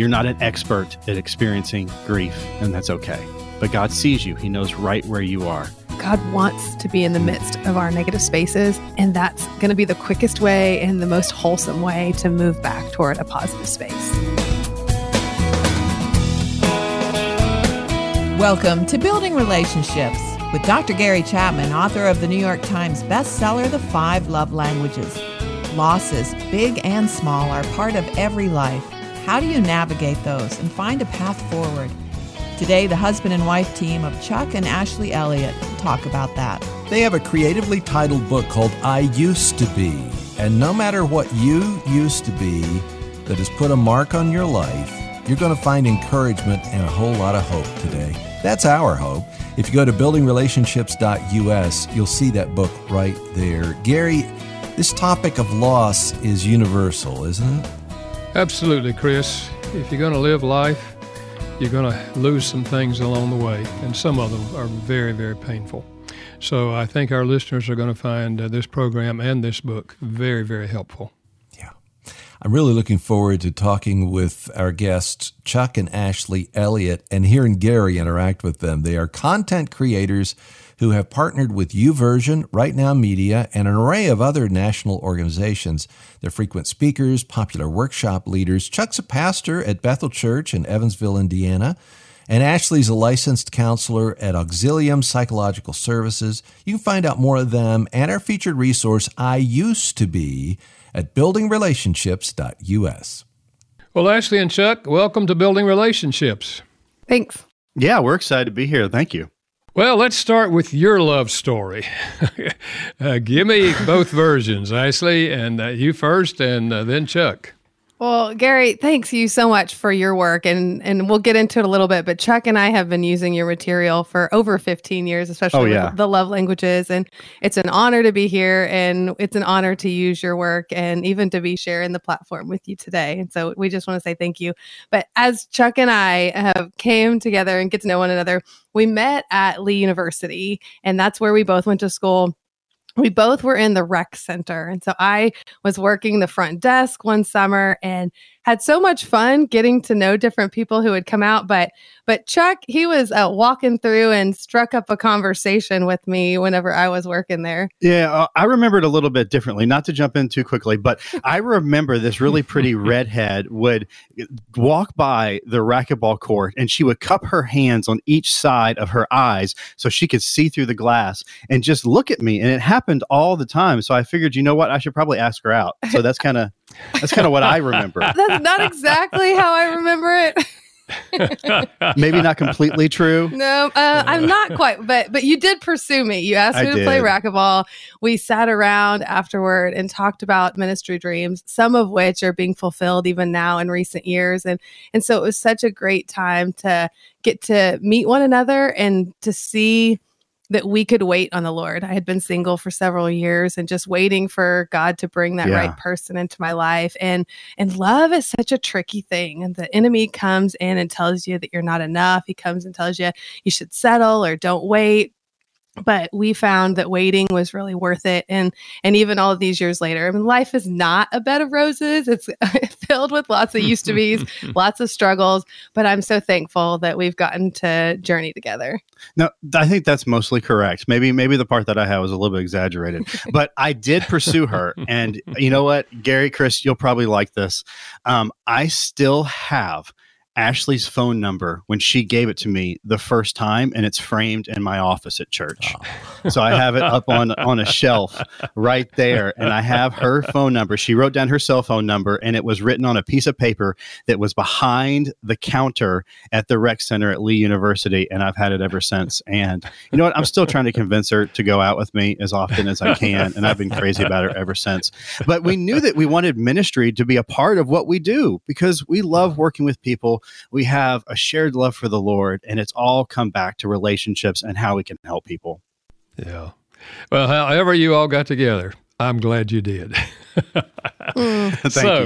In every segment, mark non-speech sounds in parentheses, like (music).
You're not an expert at experiencing grief, and that's okay. But God sees you, He knows right where you are. God wants to be in the midst of our negative spaces, and that's going to be the quickest way and the most wholesome way to move back toward a positive space. Welcome to Building Relationships with Dr. Gary Chapman, author of the New York Times bestseller, The Five Love Languages. Losses, big and small, are part of every life. How do you navigate those and find a path forward? Today, the husband and wife team of Chuck and Ashley Elliott talk about that. They have a creatively titled book called I Used to Be. And no matter what you used to be that has put a mark on your life, you're going to find encouragement and a whole lot of hope today. That's our hope. If you go to buildingrelationships.us, you'll see that book right there. Gary, this topic of loss is universal, isn't it? Absolutely, Chris. If you're going to live life, you're going to lose some things along the way, and some of them are very, very painful. So I think our listeners are going to find uh, this program and this book very, very helpful. Yeah. I'm really looking forward to talking with our guests, Chuck and Ashley Elliott, and hearing Gary interact with them. They are content creators who have partnered with YouVersion, Right Now Media, and an array of other national organizations. They're frequent speakers, popular workshop leaders. Chuck's a pastor at Bethel Church in Evansville, Indiana. And Ashley's a licensed counselor at Auxilium Psychological Services. You can find out more of them and our featured resource, I Used to Be, at buildingrelationships.us. Well, Ashley and Chuck, welcome to Building Relationships. Thanks. Yeah, we're excited to be here. Thank you. Well, let's start with your love story. (laughs) uh, give me both versions, Ashley, and uh, you first, and uh, then Chuck. Well, Gary, thanks you so much for your work and and we'll get into it a little bit, but Chuck and I have been using your material for over 15 years, especially oh, yeah. the love languages and it's an honor to be here and it's an honor to use your work and even to be sharing the platform with you today. And so we just want to say thank you. But as Chuck and I have came together and get to know one another, we met at Lee University and that's where we both went to school we both were in the rec center. And so I was working the front desk one summer and had so much fun getting to know different people who had come out. But but Chuck, he was uh, walking through and struck up a conversation with me whenever I was working there. Yeah, uh, I remember it a little bit differently. Not to jump in too quickly, but I remember this really pretty (laughs) redhead would walk by the racquetball court and she would cup her hands on each side of her eyes so she could see through the glass and just look at me. And it happened all the time. So I figured, you know what, I should probably ask her out. So that's kind of that's kind of what I remember. (laughs) That's not exactly how I remember it. Maybe not completely true. No, uh, I'm not quite, but but you did pursue me. You asked me I to play racquetball. We sat around afterward and talked about ministry dreams, some of which are being fulfilled even now in recent years, and and so it was such a great time to get to meet one another and to see that we could wait on the Lord. I had been single for several years and just waiting for God to bring that Yeah. right person into my life. And and love is such a tricky thing. And the enemy comes in and tells you that you're not enough. He comes and tells you you should settle or don't wait. But we found that waiting was really worth it. And and even all of these years later, I mean, life is not a bed of roses. It's (laughs) filled with lots of used to be's, (laughs) lots of struggles. But I'm so thankful that we've gotten to journey together. No, I think that's mostly correct. Maybe maybe the part that I had was a little bit exaggerated, (laughs) but I did pursue her, and you know what, Gary, Chris, you'll probably like this. Um, I still have Ashley's phone number when she gave it to me the first time, and it's framed in my office at church. Oh. So I have it up on on a shelf right there, and I have her phone number. She wrote down her cell phone number, and it was written on a piece of paper that was behind the counter at the rec center at Lee University, and I've had it ever since. And you know what? I'm still trying to convince her to go out with me as often as I can, and I've been crazy about her ever since. But we knew that we wanted ministry to be a part of what we do because we love working with people. We have a shared love for the Lord, and it's all come back to relationships and how we can help people. Yeah. Well, however you all got together, I'm glad you did. (laughs) Thank so,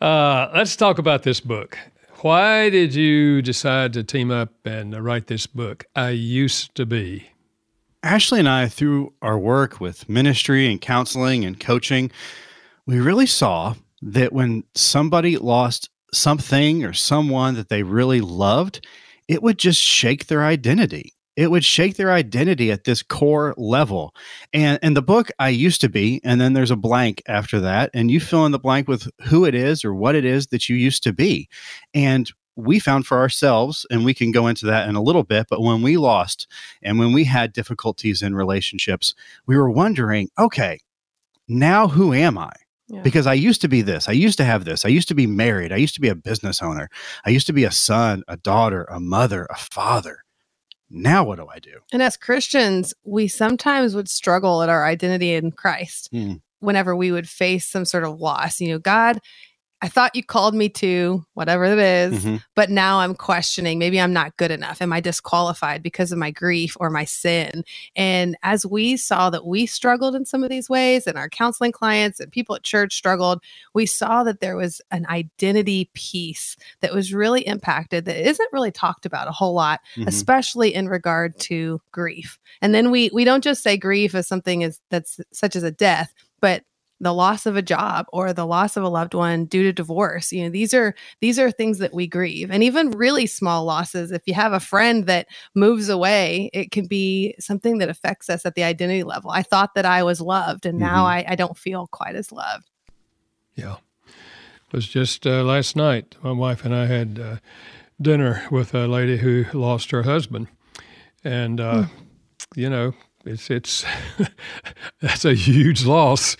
you. Uh, let's talk about this book. Why did you decide to team up and write this book? I used to be. Ashley and I, through our work with ministry and counseling and coaching, we really saw that when somebody lost something or someone that they really loved, it would just shake their identity. It would shake their identity at this core level. And in the book, I used to be, and then there's a blank after that, and you fill in the blank with who it is or what it is that you used to be. And we found for ourselves, and we can go into that in a little bit, but when we lost and when we had difficulties in relationships, we were wondering, okay, now who am I? Yeah. Because I used to be this. I used to have this. I used to be married. I used to be a business owner. I used to be a son, a daughter, a mother, a father. Now what do I do? And as Christians, we sometimes would struggle at our identity in Christ. Mm. Whenever we would face some sort of loss, you know, God I thought you called me to whatever it is, mm-hmm. but now I'm questioning maybe I'm not good enough. Am I disqualified because of my grief or my sin? And as we saw that we struggled in some of these ways, and our counseling clients and people at church struggled, we saw that there was an identity piece that was really impacted that isn't really talked about a whole lot, mm-hmm. especially in regard to grief. And then we we don't just say grief as something as that's such as a death, but the loss of a job or the loss of a loved one due to divorce you know these are these are things that we grieve. And even really small losses if you have a friend that moves away it can be something that affects us at the identity level. I thought that i was loved and mm-hmm. now I, I don't feel quite as loved. Yeah. It was just uh, last night my wife and i had uh, dinner with a lady who lost her husband. And uh, mm. you know it's it's (laughs) that's a huge loss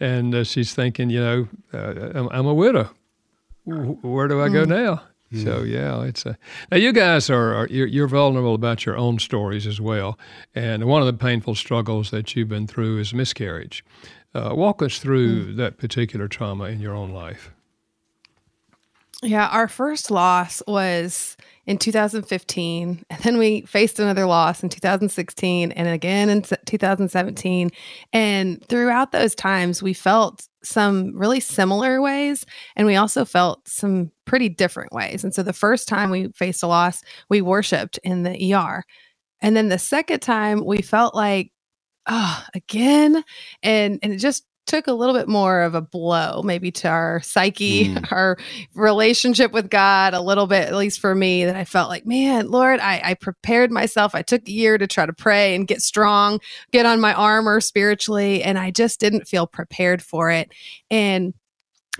and uh, she's thinking, you know, uh, I'm, I'm, a widow. Where do I go mm. now? Mm. So yeah, it's a now you guys are, are you're, you're, vulnerable about your own stories as well, and one of the painful struggles that you've been through is miscarriage. Uh, walk us through mm. that particular trauma in your own life. Yeah, our first loss was in 2015 (laughs) and then we faced another loss in 2016 and again in 2017 and throughout those times we felt some really similar ways and we also felt some pretty different ways and so the first time we faced a loss we worshiped in the ER and then the second time we felt like oh again? and and it just took a little bit more of a blow maybe to our psyche mm. (laughs) our relationship with god a little bit at least for me that i felt like man lord I, I prepared myself i took a year to try to pray and get strong get on my armor spiritually and i just didn't feel prepared for it and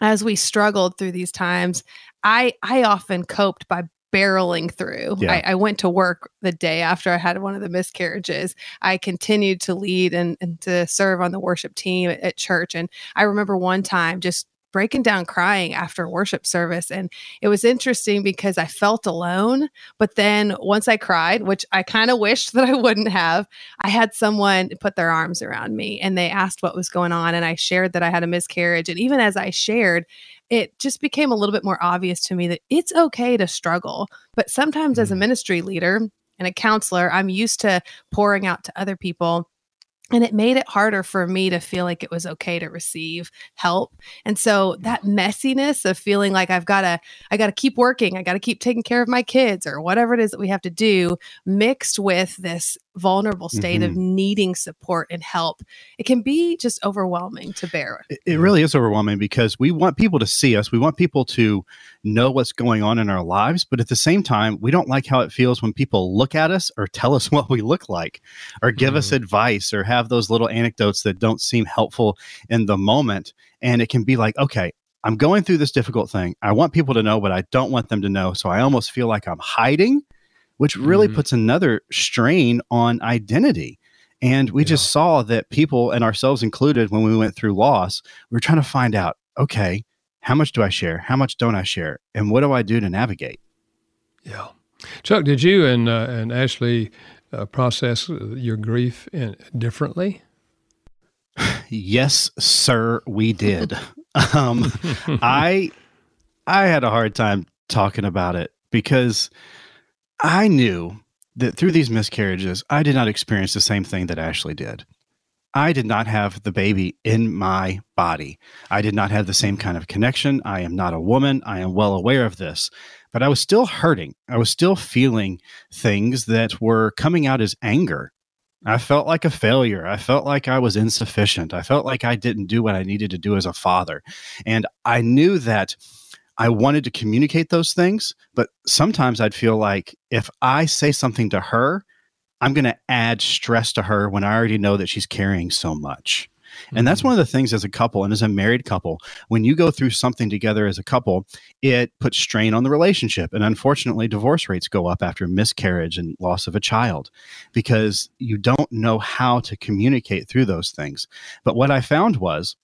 as we struggled through these times i i often coped by barreling through. Yeah. I, I, went to work the day after I had one of the miscarriages. I continued to lead and, and to serve on the worship team at, at church. And I remember one time just breaking down crying after worship service. And it was interesting because I felt alone. But then once I cried, which I kind of wished that I wouldn't have, I had someone put their arms around me and they asked what was going on. And I shared that I had a miscarriage. And even as I shared, it just became a little bit more obvious to me that it's okay to struggle. But sometimes, as a mm. ministry leader and a counselor, I'm used to pouring out to other people and it made it harder for me to feel like it was okay to receive help and so that messiness of feeling like i've got to i got to keep working i got to keep taking care of my kids or whatever it is that we have to do mixed with this vulnerable state mm-hmm. of needing support and help it can be just overwhelming to bear. It, it really is overwhelming because we want people to see us. We want people to know what's going on in our lives but at the same time we don't like how it feels when people look at us or (laughs) tell us what we look like or give mm-hmm. us advice or have those little anecdotes that don't seem helpful in the moment. And it can be like okay i'm going through this difficult thing. I want people to know but i don't want them to know. So i almost feel like i'm hiding which really mm-hmm. puts another strain on identity. And we yeah. just saw that people and ourselves included, when we went through loss, we are trying to find out okay, how much do I share? How much don't I share? And what do I do to navigate? Yeah. Chuck, did you and, uh, and Ashley uh, process your grief in, differently? (sighs) yes, sir, we did. (laughs) um, (laughs) I I had a hard time talking about it because I knew that through these miscarriages, I did not experience the same thing that Ashley did. I did not have the baby in my body. I did not have the same kind of connection. I am not a woman. I am well aware of this. But I was still hurting. I was still feeling things that were coming out as anger. I felt like a failure. I felt like I was insufficient. I felt like I didn't do what I needed to do as a father. And I knew that I wanted to communicate those things, but sometimes I'd feel like if I say something to her, I'm going to add stress to her when I already know that she's carrying so much. And that's mm-hmm. one of the things as a couple and as a married couple, when you go through something together as a couple, it puts strain on the relationship. And unfortunately, divorce rates go up after miscarriage and loss of a child because you don't know how to communicate through those things. But what I found was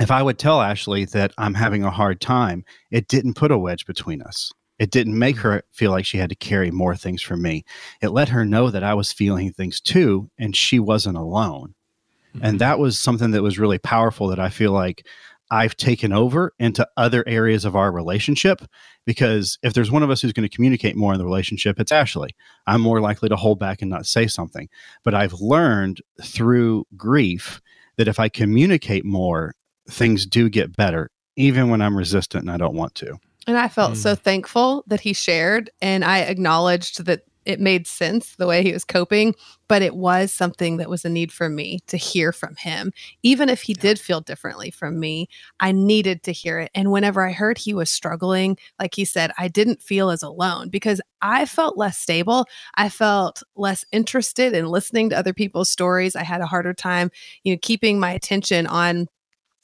if I would tell Ashley that I'm having a hard time, it didn't put a wedge between us. It didn't make her feel like she had to carry more things for me. It let her know that I was feeling things too, and she wasn't alone. Mm-hmm. And that was something that was really powerful that I feel like I've taken over into other areas of our relationship. Because if there's one of us who's going to communicate more in the relationship, it's Ashley. I'm more likely to hold back and not say something. But I've learned through grief that if I communicate more, things do get better, even when I'm resistant and I don't want to. And I felt mm. so thankful that he shared, and I acknowledged that it made sense the way he was coping, but it was something that was a need for me to hear from him. Even if he did feel differently from me, I needed to hear it. And whenever I heard he was struggling, like he said, I didn't feel as alone because I felt less stable. I felt less interested in listening to other people's stories. I had a harder time, you know, keeping my attention on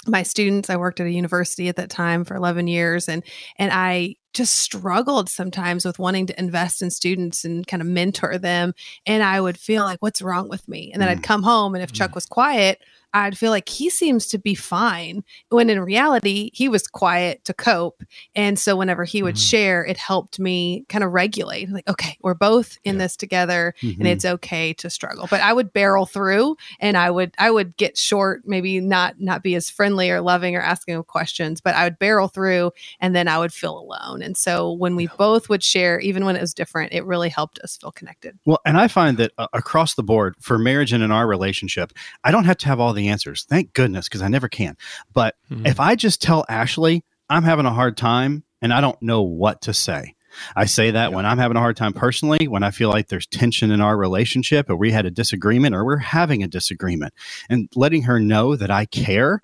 my students i worked at a university at that time for 11 years and and i just struggled sometimes with wanting to invest in students and kind of mentor them and i would feel like what's wrong with me and then mm. i'd come home and if chuck mm. was quiet I'd feel like he seems to be fine when in reality he was quiet to cope. And so whenever he would mm-hmm. share, it helped me kind of regulate like, okay, we're both in yeah. this together mm-hmm. and it's okay to struggle. But I would barrel through and I would I would get short, maybe not not be as friendly or loving or asking questions, but I would barrel through and then I would feel alone. And so when we yeah. both would share, even when it was different, it really helped us feel connected. Well, and I find that uh, across the board for marriage and in our relationship, I don't have to have all the the answers. Thank goodness, because I never can. But mm-hmm. if I just tell Ashley I'm having a hard time and I don't know what to say, I say that yeah. when I'm having a hard time personally, when I feel like there's tension in our relationship, or we had a disagreement, or we're having a disagreement, and letting her know that I care.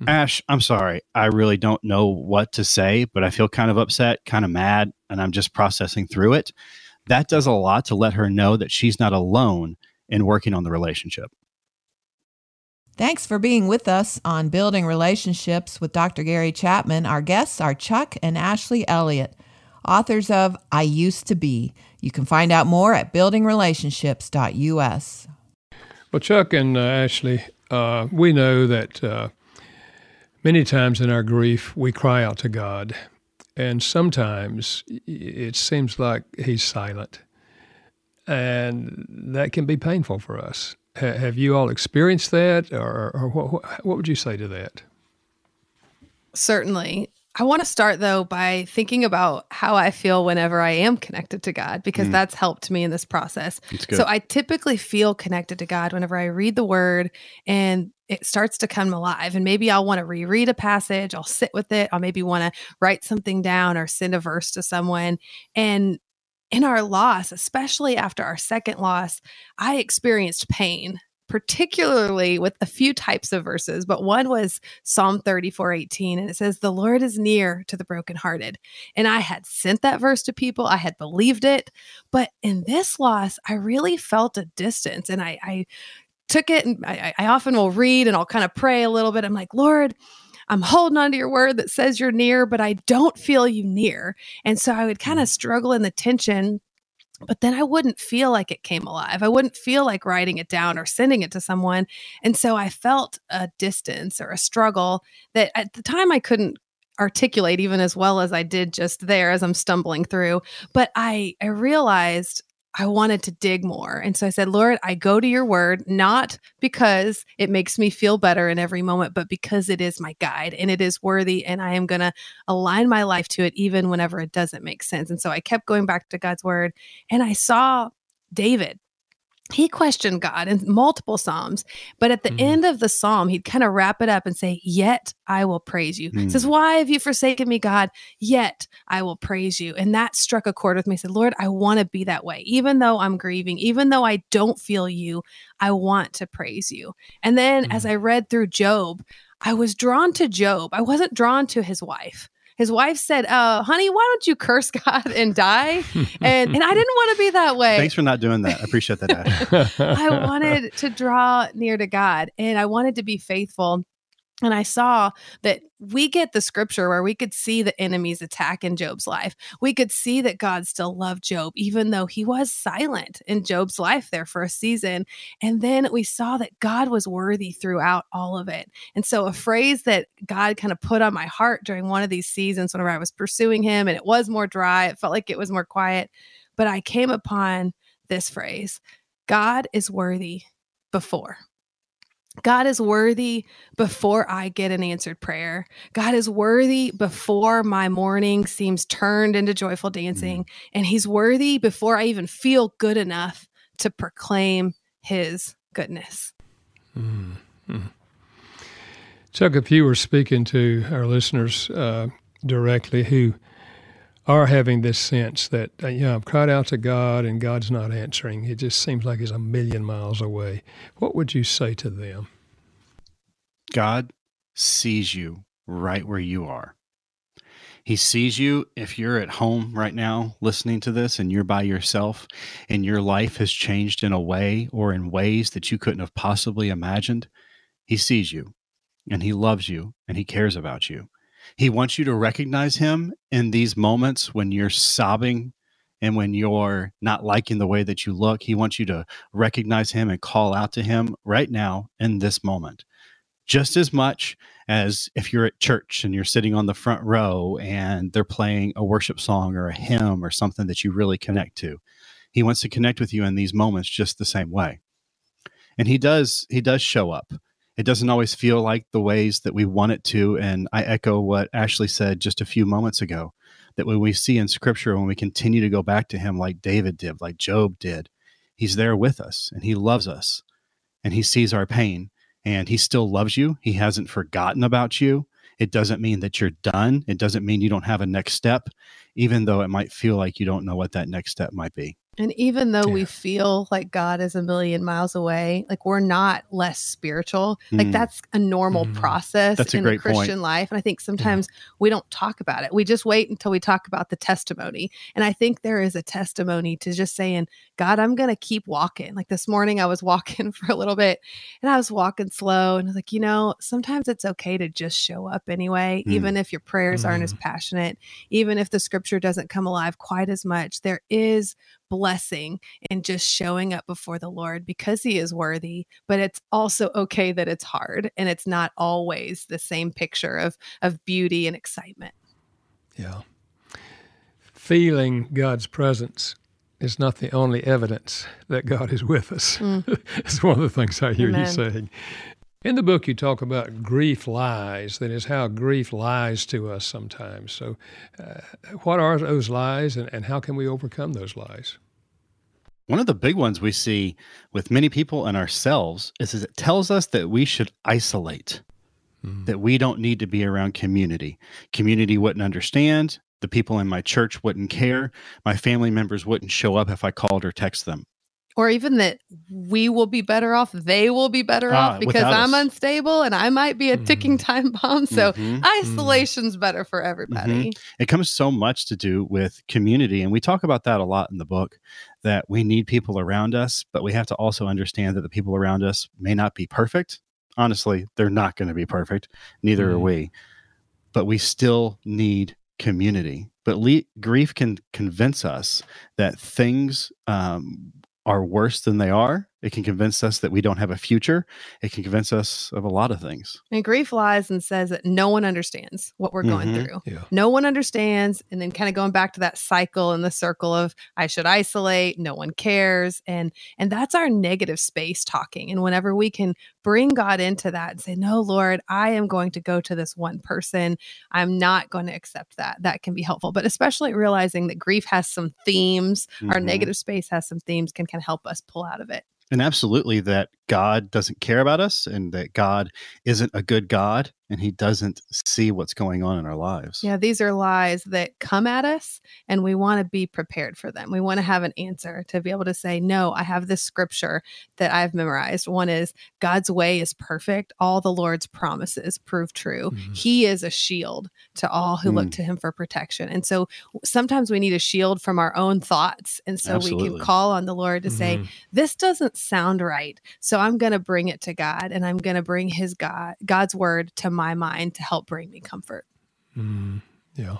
But mm-hmm. Ash, I'm sorry, I really don't know what to say, but I feel kind of upset, kind of mad, and I'm just processing through it. That does a lot to let her know that she's not alone in working on the relationship. Thanks for being with us on Building Relationships with Dr. Gary Chapman. Our guests are Chuck and Ashley Elliott, authors of I Used to Be. You can find out more at buildingrelationships.us. Well, Chuck and uh, Ashley, uh, we know that uh, many times in our grief we cry out to God, and sometimes it seems like He's silent, and that can be painful for us have you all experienced that, or, or what, what would you say to that? Certainly. I want to start though by thinking about how I feel whenever I am connected to God because mm. that's helped me in this process. So I typically feel connected to God whenever I read the word and it starts to come alive. And maybe I'll want to reread a passage, I'll sit with it, I'll maybe want to write something down or send a verse to someone. And in our loss, especially after our second loss, I experienced pain, particularly with a few types of verses, but one was Psalm 34 18, and it says, The Lord is near to the brokenhearted. And I had sent that verse to people, I had believed it. But in this loss, I really felt a distance, and I, I took it and I, I often will read and I'll kind of pray a little bit. I'm like, Lord, I'm holding on to your word that says you're near, but I don't feel you near. And so I would kind of mm. struggle in the tension but then I wouldn't feel like it came alive. I wouldn't feel like writing it down or sending it to someone. And so I felt a distance or a struggle that at the time I couldn't articulate even as well as I did just there as I'm stumbling through. But I I realized I wanted to dig more. And so I said, Lord, I go to your word, not because it makes me feel better in every moment, but because it is my guide and it is worthy. And I am going to align my life to it, even whenever it doesn't make sense. And so I kept going back to God's word and I saw David he questioned God in multiple Psalms, but at the mm. end of the Psalm, he'd kind of wrap it up and say, Yet I will praise you. Mm. Says, Why have you forsaken me, God? Yet I will praise you. And that struck a chord with me. He said, Lord, I want to be that way. Even though I'm grieving, even though I don't feel you, I want to praise you. And then mm. as I read through Job, I was drawn to Job. I wasn't drawn to his wife his wife said, "Uh, honey, why don't you curse (laughs) God and die?" and and I didn't want to be that way. Thanks for not doing that. I appreciate that. (laughs) I wanted to draw near to God and I wanted to be faithful. And I saw that we get the scripture where we could see the enemy's attack in Job's life. We could see that God still loved Job, even though he was silent in Job's life there for a season. And then we saw that God was worthy throughout all of it. And so, a phrase that God kind of put on my heart during one of these seasons, whenever I was pursuing him and it was more dry, it felt like it was more quiet. But I came upon this phrase God is worthy before. God is worthy before I get an answered prayer. God is worthy before my mourning seems turned into joyful dancing. And He's worthy before I even feel good enough to proclaim His goodness. Mm-hmm. Chuck, if you were speaking to our listeners uh, directly who are having this sense that, uh, you know, I've cried out to God and God's not answering. It just seems like He's a million miles away. What would you say to them? God sees you right where you are. He sees you if you're at home right now listening to this and you're by yourself and your life has changed in a way or in ways that you couldn't have possibly imagined. He sees you and he loves you and he cares about you. He wants you to recognize him in these moments when you're sobbing and when you're not liking the way that you look. He wants you to recognize him and call out to him right now in this moment. Just as much as if you're at church and you're sitting on the front row and they're playing a worship song or a hymn or something that you really connect to. He wants to connect with you in these moments just the same way. And he does he does show up it doesn't always feel like the ways that we want it to. And I echo what Ashley said just a few moments ago that when we see in scripture, when we continue to go back to him like David did, like Job did, he's there with us and he loves us and he sees our pain and he still loves you. He hasn't forgotten about you. It doesn't mean that you're done. It doesn't mean you don't have a next step, even though it might feel like you don't know what that next step might be. And even though yeah. we feel like God is a million miles away, like we're not less spiritual. Mm. Like that's a normal mm. process that's in the Christian point. life. And I think sometimes yeah. we don't talk about it. We just wait until we talk about the testimony. And I think there is a testimony to just saying, God, I'm going to keep walking. Like this morning, I was (laughs) walking for a little bit and I was walking slow. And I was like, you know, sometimes it's okay to just show up anyway, mm. even if your prayers aren't as passionate, even if the scripture doesn't come alive quite as much. There is blessing in just showing up before the Lord because He is worthy. But it's also okay that it's hard and it's not always the same picture of of beauty and excitement. Yeah. Feeling God's presence is not the only evidence that God is with us. Mm. (laughs) it's one of the things I hear Amen. you saying. In the book, you talk about grief lies. That is how grief lies to us sometimes. So, uh, what are those lies, and, and how can we overcome those lies? One of the big ones we see with many people and ourselves is, is it tells us that we should isolate, mm. that we don't need to be around community. Community wouldn't understand. The people in my church wouldn't care. My family members wouldn't show up if I called or text them or even that we will be better off, they will be better ah, off because I'm us. unstable and I might be a ticking mm. time bomb. So mm-hmm. isolation's mm. better for everybody. Mm-hmm. It comes so much to do with community. And we talk about that a lot in the book that we need people around us, but we have to also understand that the people around us may not be perfect. Honestly, they're not going to be perfect. Neither are we. But we still need community. But le- grief can convince us that things um, are worse than they are. It can convince us that we don't have a future. It can convince us of a lot of things. And grief lies and says that no one understands what we're going mm-hmm. through. Yeah. No one understands. And then kind of going back to that cycle and the circle of I should isolate, no one cares. And and that's our negative space talking. And whenever we can bring God into that and say, No, Lord, I am going to go to this one person. I'm not going to accept that. That can be helpful. But especially realizing that grief has some themes, mm-hmm. our negative space has some themes can kind of help us pull out of it and absolutely that God doesn't care about us and that God isn't a good God and he doesn't see what's going on in our lives. Yeah, these are lies that come at us and we want to be prepared for them. We want to have an answer to be able to say, No, I have this scripture that I've memorized. One is God's way is perfect. All the Lord's promises prove true. Mm-hmm. He is a shield to all who mm. look to him for protection. And so sometimes we need a shield from our own thoughts. And so Absolutely. we can call on the Lord to mm-hmm. say, This doesn't sound right. So I'm going to bring it to God and I'm going to bring his God, God's word to my mind to help bring me comfort. Mm, yeah.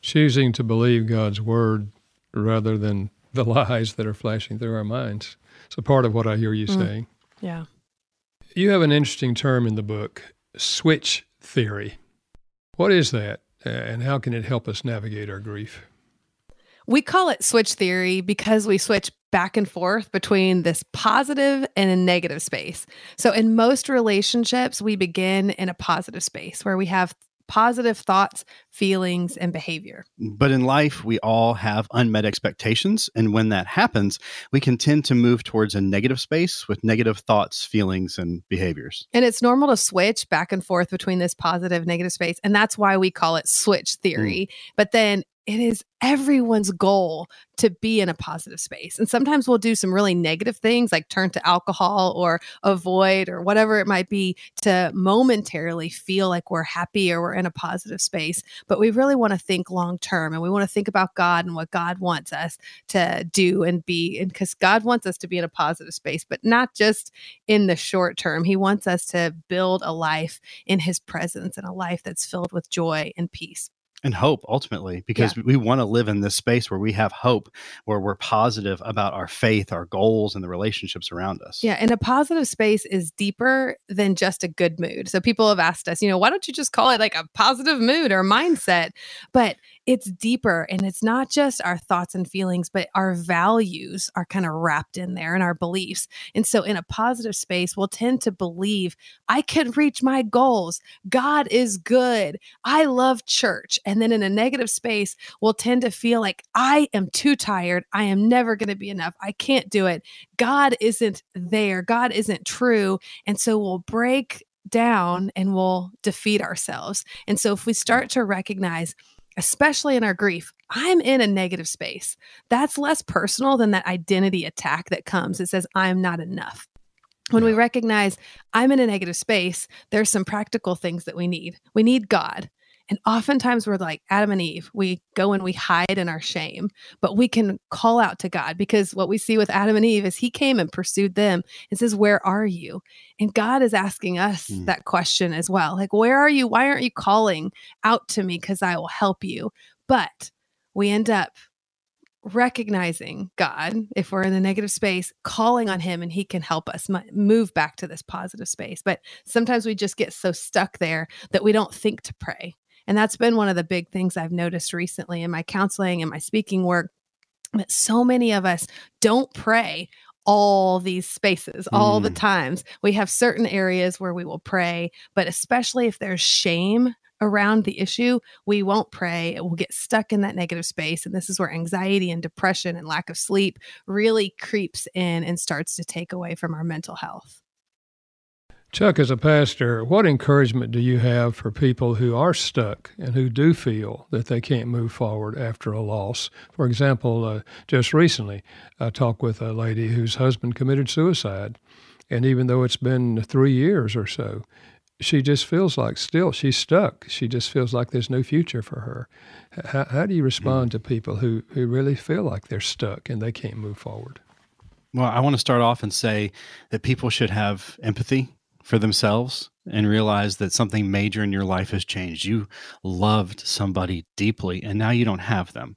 Choosing to believe God's word rather than the (laughs) lies that are flashing through our minds. It's a part of what I hear you mm. saying. Yeah. You have an interesting term in the book, switch theory. What is that, and how can it help us navigate our grief? We call it switch theory because we switch back and forth between this positive and a negative space. So, in most relationships, we begin in a positive space where we have positive thoughts, feelings, and behavior. But in life, we all have unmet expectations. And when that happens, we can tend to move towards a negative space with negative thoughts, feelings, and behaviors. And it's normal to switch back and forth between this positive, negative space. And that's why we call it switch theory. Mm. But then it is everyone's goal to be in a positive space. And sometimes we'll do some really negative things like turn to alcohol or avoid or whatever it might be to momentarily feel like we're happy or we're in a positive space. But we really want to think long term and we want to think about God and what God wants us to do and be. And because God wants us to be in a positive space, but not just in the short term. He wants us to build a life in His presence and a life that's filled with joy and peace and hope ultimately because yeah. we want to live in this space where we have hope where we're positive about our faith our goals and the relationships around us yeah and a positive space is deeper than just a good mood so people have asked us you know why don't you just call it like a positive mood or mindset but it's deeper and it's not just our thoughts and feelings, but our values are kind of wrapped in there and our beliefs. And so, in a positive space, we'll tend to believe I can reach my goals. God is good. I love church. And then in a negative space, we'll tend to feel like I am too tired. I am never going to be enough. I can't do it. God isn't there. God isn't true. And so, we'll break down and we'll defeat ourselves. And so, if we start to recognize, especially in our grief, I'm in a negative space. That's less personal than that identity attack that comes. It says, I'm not enough. When we recognize I'm in a negative space, there's some practical things that we need. We need God. And oftentimes we're like Adam and Eve, we go and we hide in our shame, but we can call out to God because what we see with Adam and Eve is he came and pursued them and says, Where are you? And God is asking us mm. that question as well. Like, where are you? Why aren't you calling out to me? Because I will help you. But we end up recognizing God, if we're in the negative space, calling on Him and He can help us move back to this positive space. But sometimes we just get so stuck there that we don't think to pray. And that's been one of the big things I've noticed recently in my counseling and my speaking work. That so many of us don't pray all these spaces all mm. the times. We have certain areas where we will pray, but especially if there's shame around the issue, we won't pray. It will get stuck in that negative space. And this is where anxiety and depression and lack of sleep really creeps in and starts to take away from our mental health. Chuck, as a pastor, what encouragement do you have for people who are stuck and who do feel that they can't move forward after a loss? For example, uh, just recently, I talked with a lady whose husband committed suicide. And even though it's been three years or so, she just feels like still she's stuck. She just feels like there's no future for her. How, how do you respond to people who, who really feel like they're stuck and they can't move forward? Well, I want to start off and say that people should have empathy for themselves and realize that something major in your life has changed. You loved somebody deeply and now you don't have them.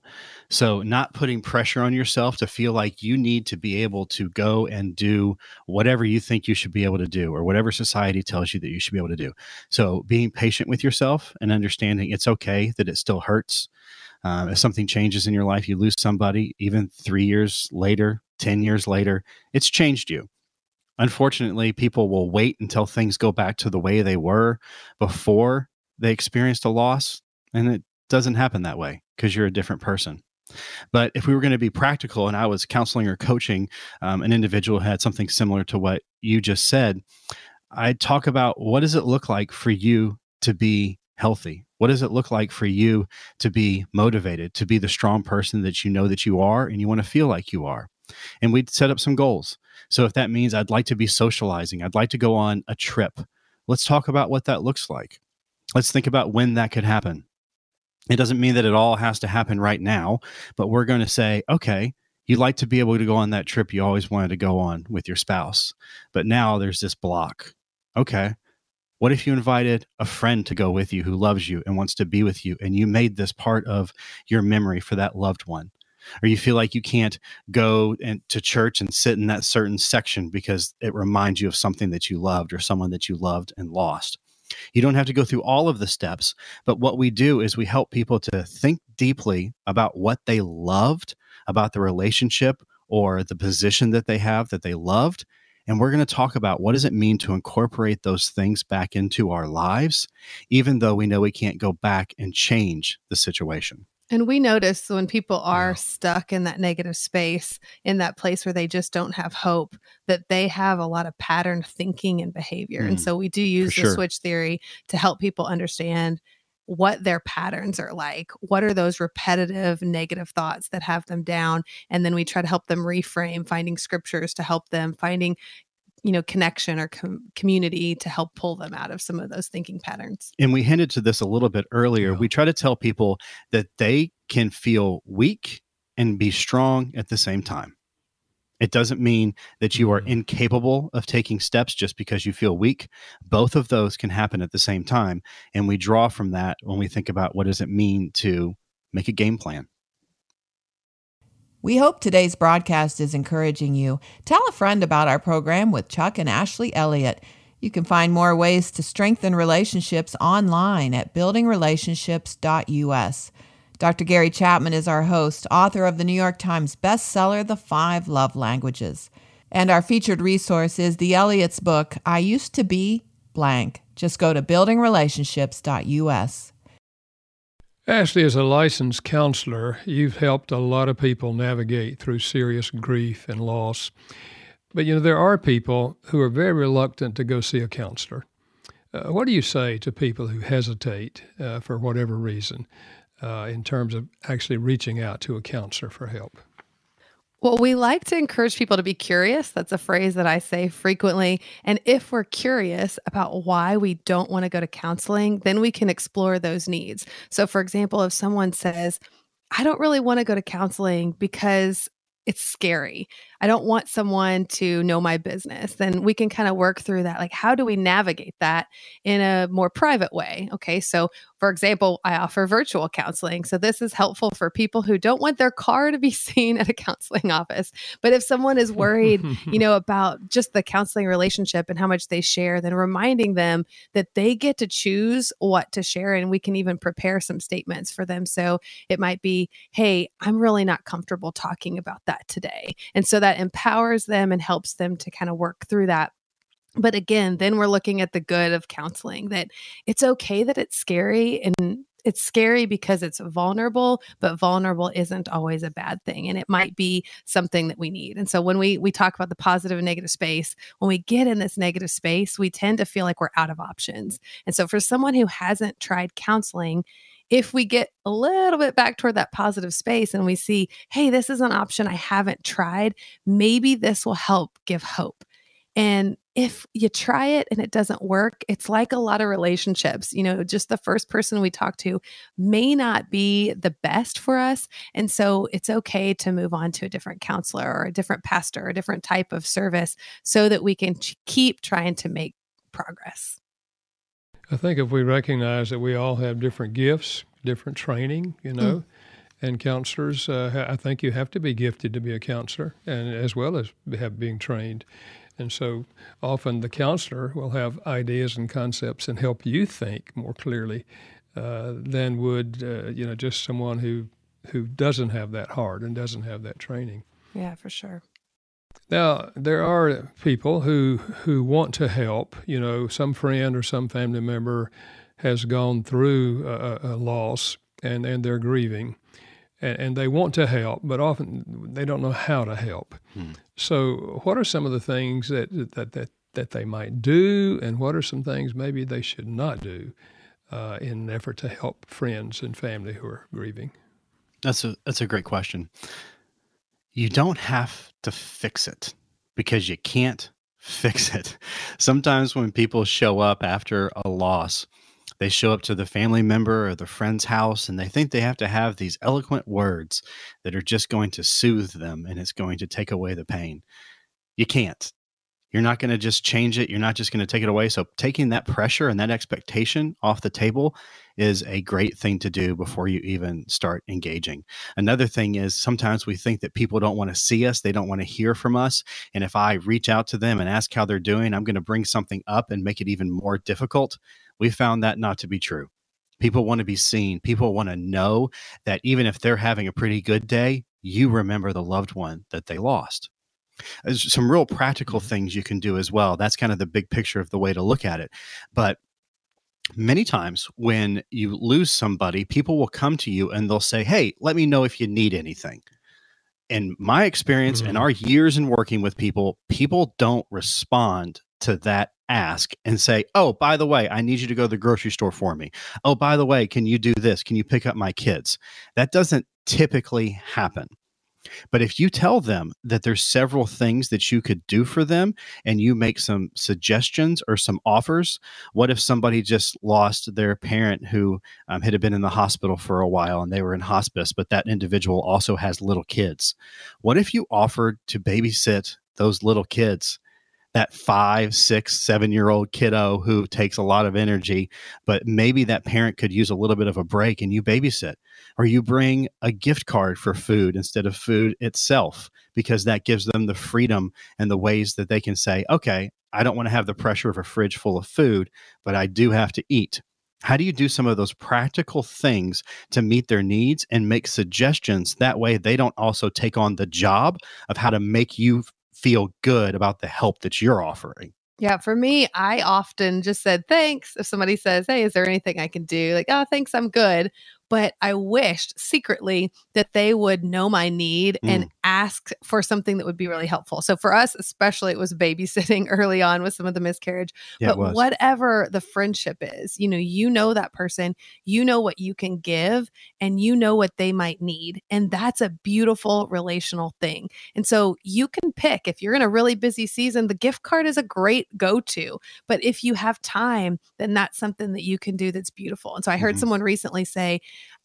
So, not putting pressure on yourself to feel like you need to be able to go and do whatever you think you should be able to do or whatever society tells you that you should be able to do. So, being patient with yourself and understanding it's okay that it still hurts. Um, if something changes in your life, you lose somebody, even three years later, 10 years later, it's changed you Unfortunately, people will wait until things go back to the way they were before they experienced a loss. And it doesn't happen that way because you're a different person. But if we were going to be practical and I was counseling or coaching um, an individual who had something similar to what you just said, I'd talk about what does it look like for you to be healthy? What does it look like for you to be motivated, to be the strong person that you know that you are and you want to feel like you are? And we'd set up some goals. So if that means I'd like to be socializing, I'd like to go on a trip, let's talk about what that looks like. Let's think about when that could happen. It doesn't mean that it all has to happen right now, but we're going to say, okay, you'd like to be able to go on that trip you always wanted to go on with your spouse, but now there's this block. Okay. What if you invited a friend to go with you who loves you and wants to be with you, and you made this part of your memory for that loved one? Or you feel like you can't go and, to church and sit in that certain section because it reminds you of something that you loved or someone that you loved and lost. You don't have to go through all of the steps, but what we do is we help people to think deeply about what they loved, about the relationship or the position that they have that they loved. And we're going to talk about what does it mean to incorporate those things back into our lives, even though we know we can't go back and change the situation. And we notice when people are yeah. stuck in that negative space, in that place where they just don't have hope, that they have a lot of pattern thinking and behavior. Mm, and so we do use the sure. switch theory to help people understand what their patterns are like. What are those repetitive negative thoughts that have them down? And then we try to help them reframe, finding scriptures to help them, finding you know connection or com- community to help pull them out of some of those thinking patterns. And we hinted to this a little bit earlier. Yeah. we try to tell people that they can feel weak and be strong at the same time. It doesn't mean that you are mm-hmm. incapable of taking steps just because you feel weak. Both of those can happen at the same time and we draw from that when we think about what does it mean to make a game plan we hope today's broadcast is encouraging you. Tell a friend about our program with Chuck and Ashley Elliott. You can find more ways to strengthen relationships online at buildingrelationships.us. Dr. Gary Chapman is our host, author of the New York Times bestseller, The Five Love Languages. And our featured resource is the Elliott's book, I Used to Be Blank. Just go to buildingrelationships.us. Ashley, as a licensed counselor, you've helped a lot of people navigate through serious grief and loss. But you know, there are people who are very reluctant to go see a counselor. Uh, what do you say to people who hesitate uh, for whatever reason uh, in terms of actually reaching out to a counselor for help? Well, we like to encourage people to be curious. That's a phrase that I say frequently. And if we're curious about why we don't want to go to counseling, then we can explore those needs. So, for example, if someone says, I don't really want to go to counseling because it's scary. I don't want someone to know my business. Then we can kind of work through that. Like, how do we navigate that in a more private way? Okay. So, for example, I offer virtual counseling. So, this is helpful for people who don't want their car to be (laughs) seen at a counseling office. But if someone is worried, you know, about just the counseling relationship and how much they share, then reminding them that they get to choose what to share. And we can even prepare some statements for them. So, it might be, hey, I'm really not comfortable talking about that today. And so that empowers them and helps them to kind of work through that. But again then we're looking at the good of counseling that it's okay that it's scary and it's scary because it's vulnerable but vulnerable isn't always a bad thing and it might be something that we need. And so when we we talk about the positive and negative space when we get in this negative space we tend to feel like we're out of options. And so for someone who hasn't tried counseling if we get a little bit back toward that positive space and we see, hey, this is an option I haven't tried, maybe this will help give hope. And if you try it and it doesn't work, it's like a lot of relationships. You know, just the first person we talk to may not be the best for us. And so it's okay to move on to a different counselor or a different pastor or a different type of service so that we can keep trying to make progress. I think if we recognize that we all have different gifts, different training, you know, mm. and counselors, uh, I think you have to be gifted to be a counselor, and as well as have being trained. And so often the counselor will have ideas and concepts and help you think more clearly uh, than would uh, you know just someone who who doesn't have that heart and doesn't have that training. Yeah, for sure. Now, there are people who who want to help. You know, some friend or some family member has gone through a, a loss and, and they're grieving. and, and they want to help, but often they don't know how to help. Hmm. So, what are some of the things that, that, that, that they might do, and what are some things maybe they should not do uh, in an effort to help friends and family who are grieving? That's a that's a great question. You don't have to fix it because you can't fix (laughs) it. Sometimes when people show up after a loss, they show up to the family member or the friend's house and they think they have to have these eloquent words that are just going to soothe them and it's going to take away the pain. You can't. You're not going to just change it. You're not just going to take it away. So, taking that pressure and that expectation off the table is a great thing to do before you even start engaging. Another thing is sometimes we think that people don't want to see us, they don't want to hear from us. And if I reach out to them and ask how they're doing, I'm going to bring something up and make it even more difficult we found that not to be true. People want to be seen. People want to know that even if they're having a pretty good day, you remember the loved one that they lost. There's some real practical mm-hmm. things you can do as well. That's kind of the big picture of the way to look at it. But many times when you lose somebody, people will come to you and they'll say, Hey, let me know if you need anything. In my experience mm-hmm. and our years in working with people, people don't respond to that ask and say, Oh, by the way, I need you to go to the grocery store for me. Oh, by the way, can you do this? Can you pick up my kids? That doesn't typically happen. But if you tell them that there's several things that you could do for them and you make some suggestions or some offers, what if somebody just lost their parent who um, had been in the hospital for a while and they were in hospice, but that individual also has little kids? What if you offered to babysit those little kids that five, six, seven year old kiddo who takes a lot of energy, but maybe that parent could use a little bit of a break and you babysit, or you bring a gift card for food instead of food itself, because that gives them the freedom and the ways that they can say, okay, I don't want to have the pressure of a fridge full of food, but I do have to eat. How do you do some of those practical things to meet their needs and make suggestions? That way, they don't also take on the job of how to make you feel good about the help that you're offering. Yeah, for me, I often just said thanks. If somebody says, Hey, is there anything I can do? Like, oh, thanks, I'm good but I wished secretly that they would know my need mm. and ask for something that would be really helpful. So for us, especially, it was babysitting (laughs) early on with some of the miscarriage. Yeah, but whatever the friendship is, you know, you know that person, you know what you can give, and you know what they might need. And that's a beautiful relational thing. And so you can pick if you're in a really busy season, the gift card is a great go to. But if you have time, then that's something that you can do that's beautiful. And so I heard mm-hmm. someone recently say,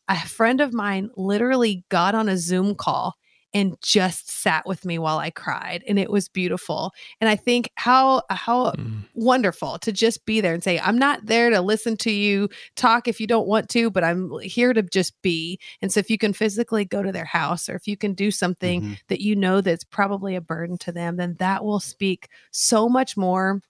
a friend of mine literally got on a Zoom call and just sat with me while I cried and it was beautiful. And I think how how mm. wonderful to just be there and say I'm not there to listen to you talk if you don't want to, but I'm here to just be. And so if you can physically go to their house or if you can do something mm-hmm. that you know that's probably a burden to them, then that will speak so much more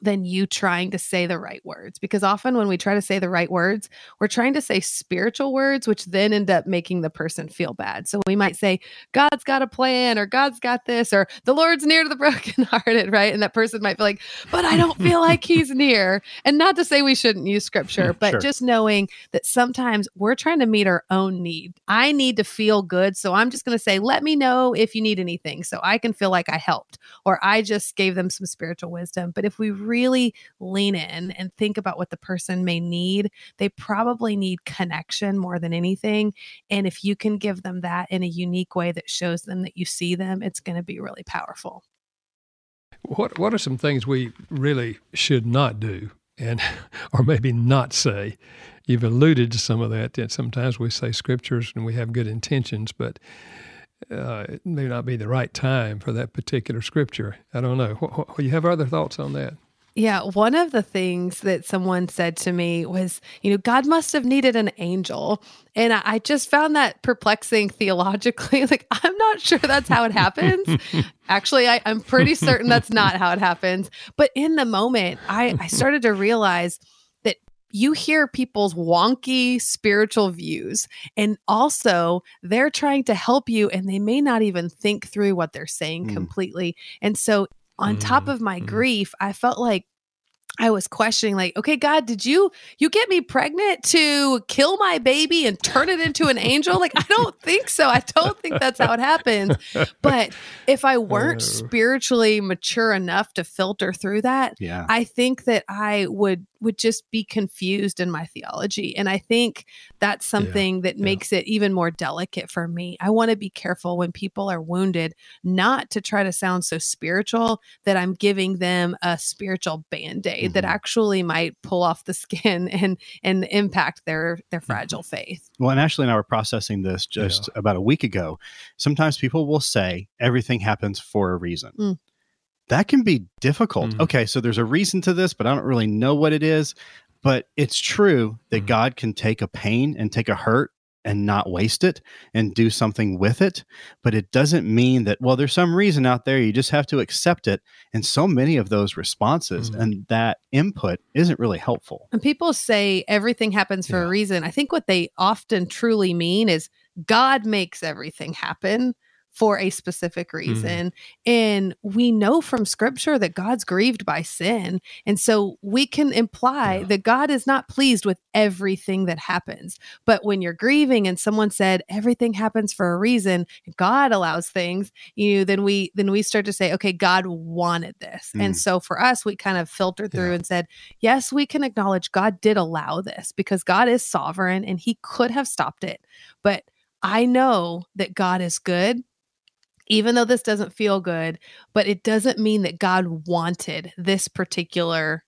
than you trying to say the right words. Because often when we try to say the right words, we're trying to say spiritual words, which then end up making the person feel bad. So we might say, God's got a plan, or God's got this, or the Lord's near to the (laughs) brokenhearted, right? And that person might be like, but I don't feel like he's (laughs) near. And not to say we shouldn't use scripture, but sure. just knowing that sometimes we're trying to meet our own need. I need to feel good. So I'm just going to say, let me know if you need anything so I can feel like I helped, or I just gave them some spiritual wisdom. But if we really lean in and think about what the person may need, they probably need connection more than anything. And if you can give them that in a unique way that shows them that you see them, it's going to be really powerful. What what are some things we really should not do and (laughs) or maybe not say? You've alluded to some of that. That sometimes we say scriptures and we have good intentions, but uh, it may not be the right time for that particular scripture. I don't know. What, what, you have other thoughts on that? Yeah, one of the things that someone said to me was, you know, God must have needed an angel. And I just found that perplexing (laughs) theologically. Like, I'm not sure that's how it happens. (laughs) Actually, I, am pretty certain that's not how it happens. But in the moment, I, I started to realize that you hear people's wonky spiritual views, and also they're trying to help you, and they may not even think through what they're saying mm. completely. And so on top of my mm. grief, I felt like I was questioning, like, okay, God, did you you get me pregnant to kill my baby and turn it into an angel? Like, I don't think so. I don't think that's how it happens. But if I weren't Oh. spiritually mature enough to filter through that, Yeah. I think that I would would just be confused in my theology. And I think that's something that yeah. makes it even more delicate for me. I want to be careful when people are wounded, not to try to sound so spiritual that I'm giving them a spiritual band-aid that Mhm. actually might pull off the skin (laughs) and and impact their their fragile faith. Well, and Ashley and I were processing this just about a week ago. Sometimes people will say everything happens for a reason. Mm. That can be difficult. Mm. Okay, so there's a reason to this, but I don't really know what it is. But it's true that Mm. God can take a pain and take a hurt and not waste it and do something with it. But it doesn't mean that, well, there's some reason out there. You just have to accept it. And so many of those responses Mm. and that input isn't really helpful. And people say everything happens for a reason. I think what they often truly mean is God makes everything happen for a specific reason. And we know from scripture that God's grieved by sin. And so we can imply Yeah. that God is not pleased with everything that happens. But when you're grieving and someone said everything happens for a reason, God allows things, you know, then we then we start to say, okay, God wanted this. And Mm. so for us, we kind of filtered through Yeah. and said, yes, we can acknowledge God did allow this because God is sovereign and he could have stopped it. But I know that God is good, even though this doesn't feel good, but it doesn't mean that God wanted this particular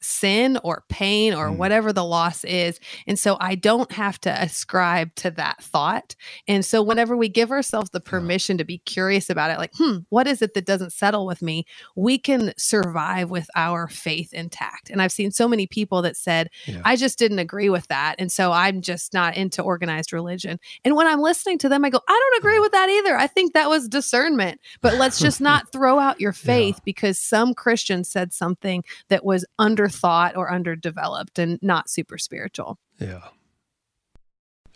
sin or pain or Mm. whatever the loss is. And so I don't have to ascribe to that thought. And so whenever we give ourselves the permission to be curious about it, like, hmm, what is it that doesn't settle with me? We can survive with our faith intact. And I've seen so many people that said, Yeah. I just didn't agree with that. And so I'm just not into organized religion. And when I'm listening to them, I go, I don't agree with that either. I think that was discernment. But let's just (laughs) not throw out your faith because some Christian said something that was underthought or underdeveloped and not super spiritual. Yeah.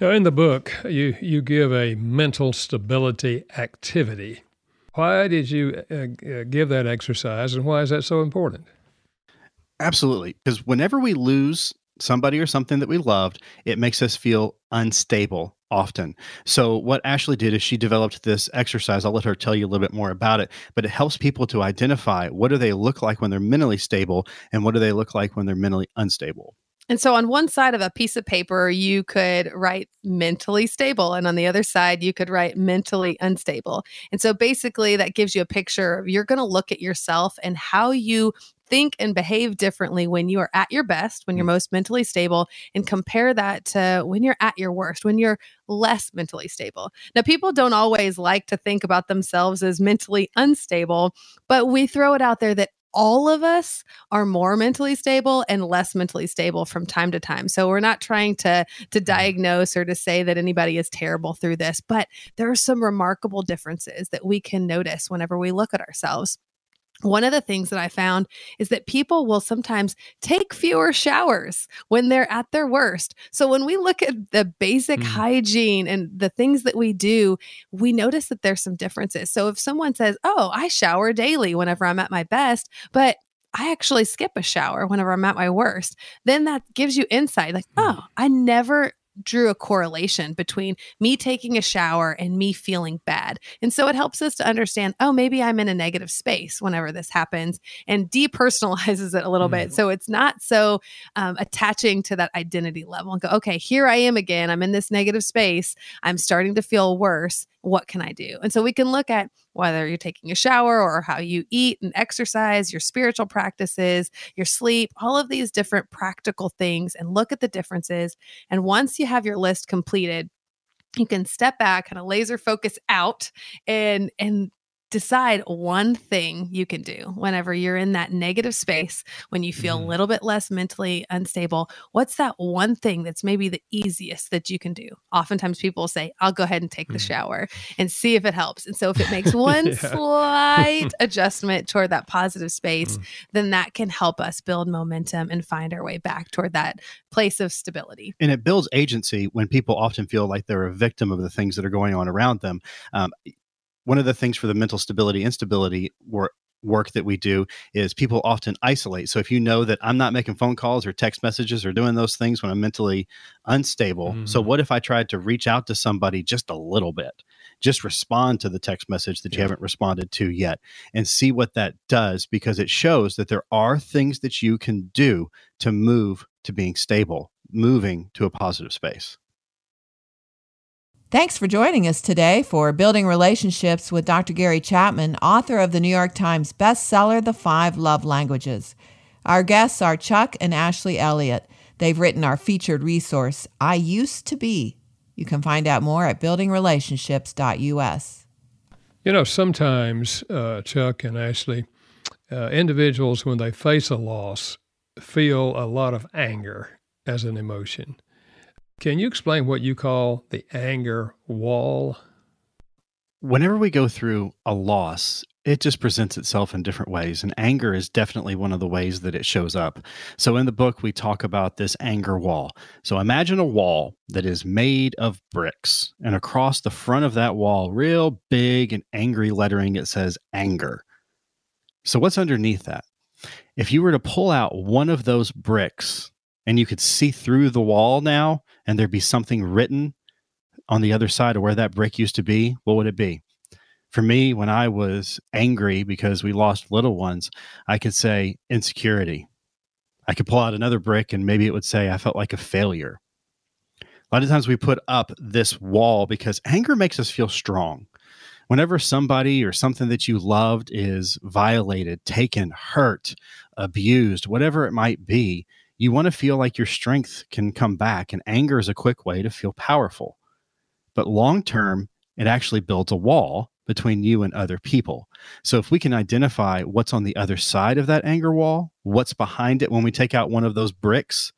Now, in the book, you, you give a mental stability activity. Why did you uh, uh, give that exercise and why is that so important? Absolutely. Because whenever we lose somebody or something that we loved, it makes us feel unstable often. So, what Ashley did is she developed this exercise. I'll let her tell you a little bit more about it, but it helps people to identify what do they look like when they're mentally stable and what do they look like when they're mentally unstable. And so on one side of a piece of paper, you could write mentally stable, and on the other side, you could write mentally unstable. And so basically, that gives you a picture of you're going to look at yourself and how you think and behave differently when you are at your best, when you're mm. most mentally stable, and compare that to when you're at your worst, when you're less mentally stable. Now, people don't always like to think about themselves as mentally unstable, but we throw it out there that all of us are more mentally stable and less mentally stable from time to time. So we're not trying to to mm-hmm. diagnose or to say that anybody is terrible through this, but there are some remarkable differences that we can notice whenever we look at ourselves. One of the things that I found is that people will sometimes take fewer showers when they're at their worst. So when we look at the basic Mm. hygiene and the things that we do, we notice that there's some differences. So if someone says, "Oh, I shower daily whenever I'm at my best," but I actually skip a shower whenever I'm at my worst, then that gives you insight like, Mm. "Oh, I never drew a correlation between me taking a shower and me feeling bad. And so it helps us to understand, oh, maybe I'm in a negative space whenever this happens and depersonalizes it a little bit. Mm. So it's not so um, attaching to that identity level and go, okay, here I am again. I'm in this negative space. I'm starting to feel worse. What can I do? And so we can look at whether you're taking a shower or how you eat and exercise, your spiritual practices, your sleep, all of these different practical things and look at the differences. And once you have your list completed, you can step back, kind of laser focus out and and decide one thing you can do whenever you're in that negative space when you feel Mhm. a little bit less mentally unstable what's that one thing that's maybe the easiest that you can do oftentimes people say i'll go ahead and take the Mhm. shower and see if it helps and so if it makes (laughs) one Yeah. slight (laughs) adjustment toward that positive space Mm. then that can help us build momentum and find our way back toward that place of stability And it builds agency when people often feel like they're a victim of the things that are going on around them. Um, one of the things for the mental stability instability were work that we do is people often isolate. So if you know that I'm not making phone calls or text messages or doing those things when I'm mentally unstable, mm-hmm. so what if I tried to reach out to somebody just a little bit? Just respond to the text message that you haven't responded to yet and see what that does because it shows that there are things that you can do to move to being stable, moving to a positive space. Thanks for joining us today for Building Relationships with Dr. Gary Chapman, author of the New York Times bestseller, The Five Love Languages. Our guests are Chuck and Ashley Elliott. They've written our featured resource, I Used to Be. You can find out more at buildingrelationships.us. You know, sometimes, uh, Chuck and Ashley, uh, individuals, when they face a loss, feel a lot of anger as an emotion. Can you explain what you call the anger wall? Whenever we go through a loss, it just presents itself in different ways. And anger is definitely one of the ways that it shows up. So in the book, we talk about this anger wall. So imagine a wall that is made of bricks. And across the front of that wall, real big and angry lettering, it says anger. So what's underneath that? If you were to pull out one of those bricks and you could see through the wall now and there'd be something written on the other side of where that brick used to be, what would it be? For me, when I was angry because we lost little ones, I could say insecurity. I could pull out another brick and maybe it would say I felt like a failure. A lot of times we put up this wall because anger makes us feel strong. Whenever somebody or something that you loved is violated, taken, hurt, abused, whatever it might be, you want to feel like your strength can come back, and anger is a quick way to feel powerful. But long term, it actually builds a wall between you and other people. So if we can identify what's on the other side of that anger wall, what's behind it when we take out one of those bricks,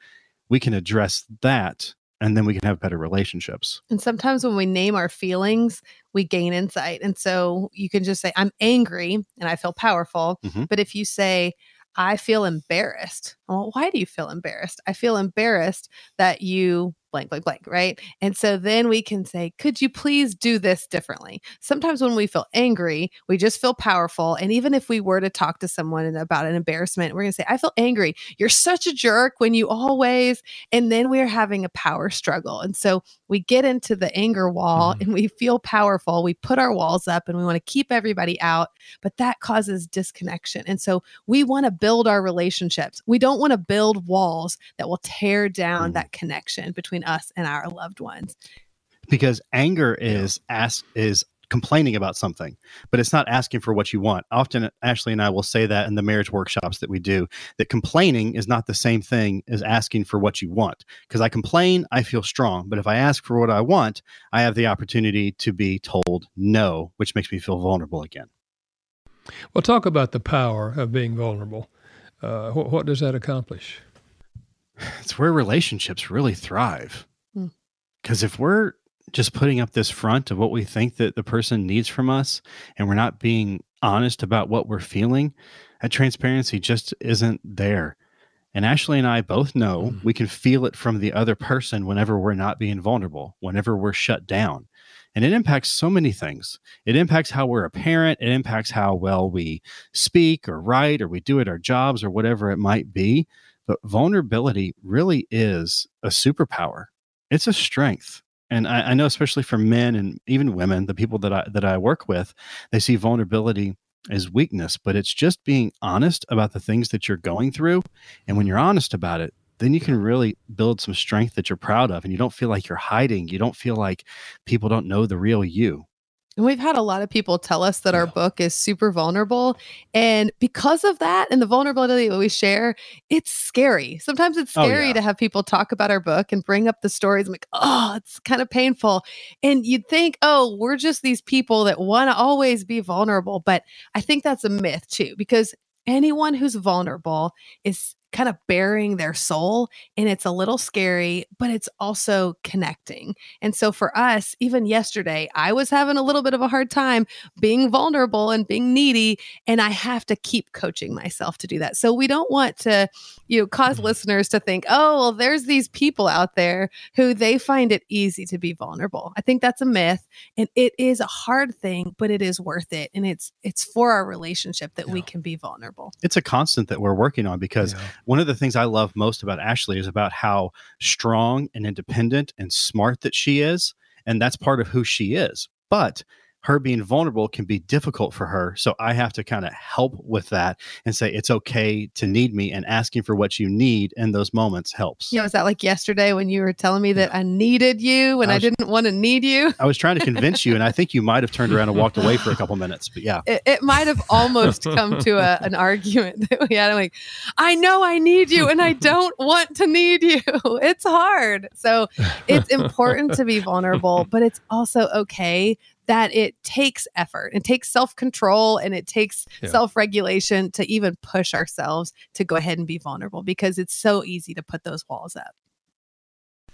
we can address that and then we can have better relationships. And sometimes when we name our feelings, we gain insight. And so you can just say, I'm angry and I feel powerful. Mm-hmm. But if you say, I feel embarrassed. Well, why do you feel embarrassed? I feel embarrassed that you blank, blank, blank, right? And so then we can say, could you please do this differently? Sometimes when we feel angry, we just feel powerful. And even if we were to talk to someone about an embarrassment, we're going to say, I feel angry. You're such a jerk when you always, and then we're having a power struggle. And so we get into the anger wall mm-hmm. and we feel powerful. We put our walls up and we want to keep everybody out, but that causes disconnection. And so we want to build our relationships. We don't want to build walls that will tear down mm-hmm. that connection between us and our loved ones. Because anger is ask is complaining about something, but it's not asking for what you want. Often Ashley and I will say that in the marriage workshops that we do, that complaining is not the same thing as asking for what you want. Because I complain, I feel strong. But if I ask for what I want, I have the opportunity to be told no, which makes me feel vulnerable again. Well, talk about the power of being vulnerable. Uh, what, what does that accomplish? (sighs) it's where relationships really thrive. Because hmm. if we're just putting up this front of what we think that the person needs from us and we're not being honest about what we're feeling, that transparency just isn't there. And Ashley and I both know mm. we can feel it from the other person whenever we're not being vulnerable, whenever we're shut down. And it impacts so many things. It impacts how we're a parent, it impacts how well we speak or write or we do at our jobs or whatever it might be. But vulnerability really is a superpower. It's a strength. And I, I, know, especially for men and even women, the people that I that I work with, they see vulnerability as weakness, but it's just being honest about the things that you're going through. And when you're honest about it, then you can really build some strength that you're proud of and you don't feel like you're hiding. You don't feel like people don't know the real you. And we've had a lot of people tell us that our book is super vulnerable. And because of that and the vulnerability that we share, it's scary. Sometimes it's oh, scary oh, yeah. to have people talk about our book and bring up the stories. I'm like, oh, it's kind of painful. And you'd think, oh, we're just these people that want to always be vulnerable. But I think that's a myth too, because anyone who's vulnerable is kind of baring their soul. And it's a little scary, but it's also connecting. And so for us, even yesterday, I was having a little bit of a hard time being vulnerable and being needy. And I have to keep coaching myself to do that. So we don't want to, you know, because mm-hmm. listeners to think, oh, well, there's these people out there who they find it easy to be vulnerable. I think that's a myth and it is a hard thing, but it is worth it. And it's it's for our relationship that yeah. we can be vulnerable. It's a constant that we're working on because yeah. One of the things I love most about Ashley is about how strong and independent and smart that she is. And that's part of who she is. But her being vulnerable can be difficult for her. So I have to kind of help with that and say it's okay to need me and asking for what you need in those moments helps. Yeah, was that like yesterday when you were telling me that yeah. I needed you when I, was, I didn't want to need you? I was trying to convince you, and I think you might have turned around and walked away for a couple minutes. But yeah, it, it might have almost come to a, an argument (laughs) that we had. I'm like, I know I need you, and I don't want to need you. (laughs) It's hard. So it's (laughs) important to be vulnerable, but it's also okay that it takes effort it takes self-control and it takes yeah. self-regulation to even push ourselves to go ahead and be vulnerable because it's so easy to put those walls up.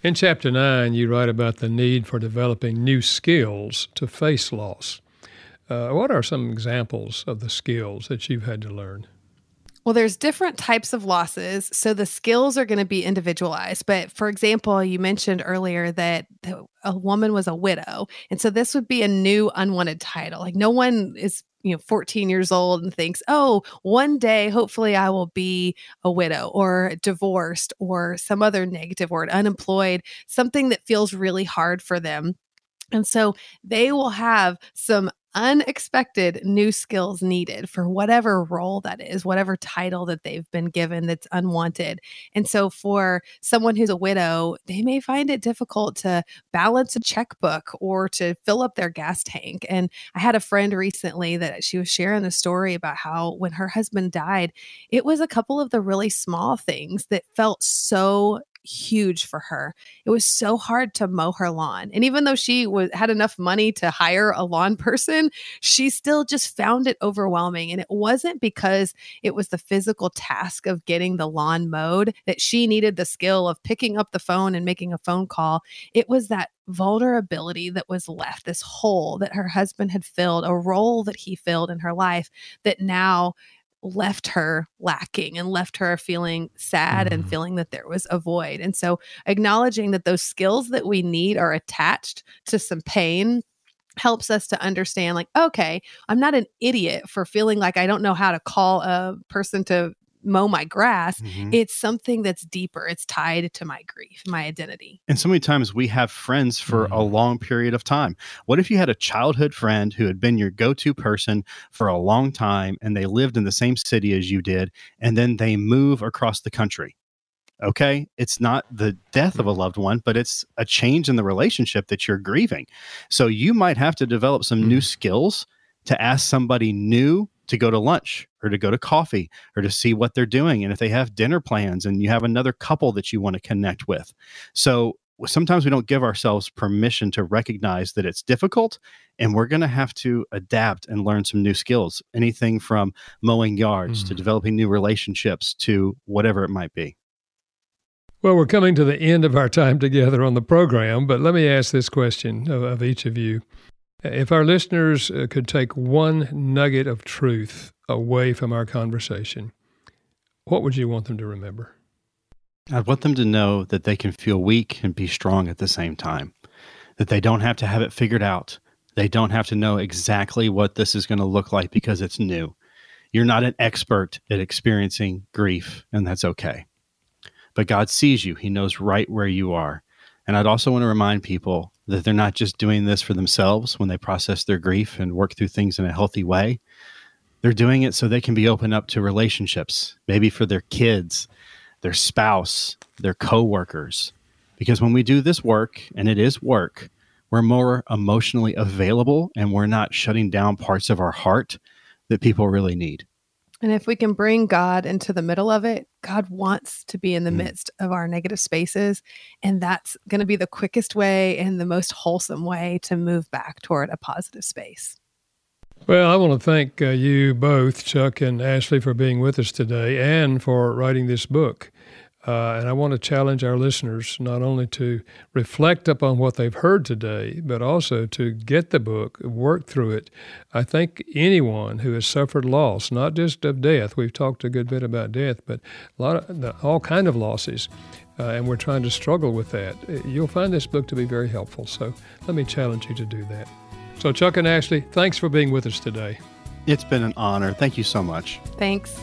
In chapter 9 you write about the need for developing new skills to face loss. Uh, what are some examples of the skills that you've had to learn well, there's different types of losses. So the skills are going to be individualized. But for example, you mentioned earlier that a woman was a widow. And so this would be a new unwanted title. Like no one is you know 14 years old and thinks oh one day hopefully i will be a widow or divorced or some other negative word unemployed something that feels really hard for them and so they will have some unexpected new skills needed for whatever role that is, whatever title that they've been given that's unwanted. And so, for someone who's a widow, they may find it difficult to balance a checkbook or to fill up their gas tank. And I had a friend recently that she was sharing a story about how when her husband died, it was a couple of the really small things that felt so huge for her. It was so hard to mow her lawn. And even though she was had enough money to hire a lawn (laughs) person, she still just found it overwhelming. And it wasn't because it was the physical task of getting the lawn mowed that she needed the skill of picking up the phone and making a phone call. It was that vulnerability that was left, this hole that her husband had filled, a role that he filled in her life that now left her lacking and left her feeling sad mm. and feeling that there was a void. And so acknowledging that those skills that we need are attached to some pain helps us to understand like okay i'm not an idiot for feeling like i don't know how to call a person to mow my grass. Mm-hmm. It's something that's deeper. It's tied to my grief, my identity. And so many times we have friends for mm-hmm. a long period of time. What if you had a childhood friend who had been your go to person for a long time and they lived in the same city as you did, and then they move across the country? Okay. It's not the death of a loved one, but it's a change in the relationship that you're grieving. So you might have to develop some mm-hmm. new skills to ask somebody new to go to lunch or to go to coffee or to see what they're doing and if they have dinner plans and you have another couple that you want to connect with. So sometimes we don't give ourselves permission to recognize that it's difficult and we're going to have to adapt and learn some new skills anything from mowing yards mm. to developing new relationships to whatever it might be well we're coming to the end of our time together on the program but let me ask this question of, of each of you if our listeners uh, could take one nugget of truth away from our conversation, what would you want them to remember? I'd want them to know that they can feel weak and be strong at the same time, that they don't have to have it figured out. They don't have to know exactly what this is going to look like because it's new. You're not an expert at experiencing grief, and that's okay. But God sees you, He knows right where you are. And I'd also want to remind people that they're not just doing this for themselves when they process their grief and work through things in a healthy way. They're doing it so they can be open up to relationships, maybe for their kids, their spouse, their coworkers. Because when we do this work, and it is work, we're more emotionally available and we're not shutting down parts of our heart that people really need. And if we can bring God into the middle of it, God wants to be in the mm. midst of our negative spaces. And that's going to be the quickest way and the most wholesome way to move back toward a positive space. Well, I want to thank uh, you both, Chuck and Ashley, for being with us today and for writing this book. Uh, and I want to challenge our listeners not only to reflect upon what they've heard today, but also to get the book, work through it. I think anyone who has suffered loss, not just of death, we've talked a good bit about death, but a lot of the, all kind of losses, uh, and we're trying to struggle with that. You'll find this book to be very helpful. So let me challenge you to do that. So, Chuck and Ashley, thanks for being with us today. It's been an honor. Thank you so much. Thanks.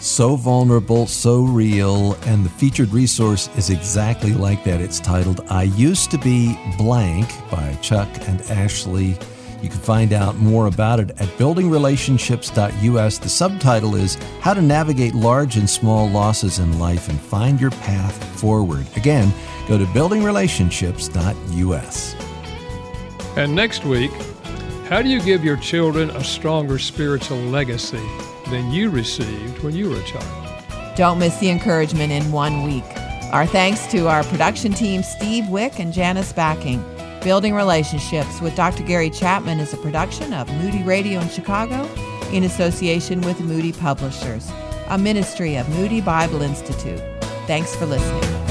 So vulnerable, so real, and the featured resource is exactly like that. It's titled I Used to Be Blank by Chuck and Ashley. You can find out more about it at buildingrelationships.us. The subtitle is How to Navigate Large and Small Losses in Life and Find Your Path Forward. Again, go to buildingrelationships.us. And next week, how do you give your children a stronger spiritual legacy than you received when you were a child? Don't miss the encouragement in one week. Our thanks to our production team, Steve Wick and Janice Backing. Building Relationships with Dr. Gary Chapman is a production of Moody Radio in Chicago in association with Moody Publishers, a ministry of Moody Bible Institute. Thanks for listening.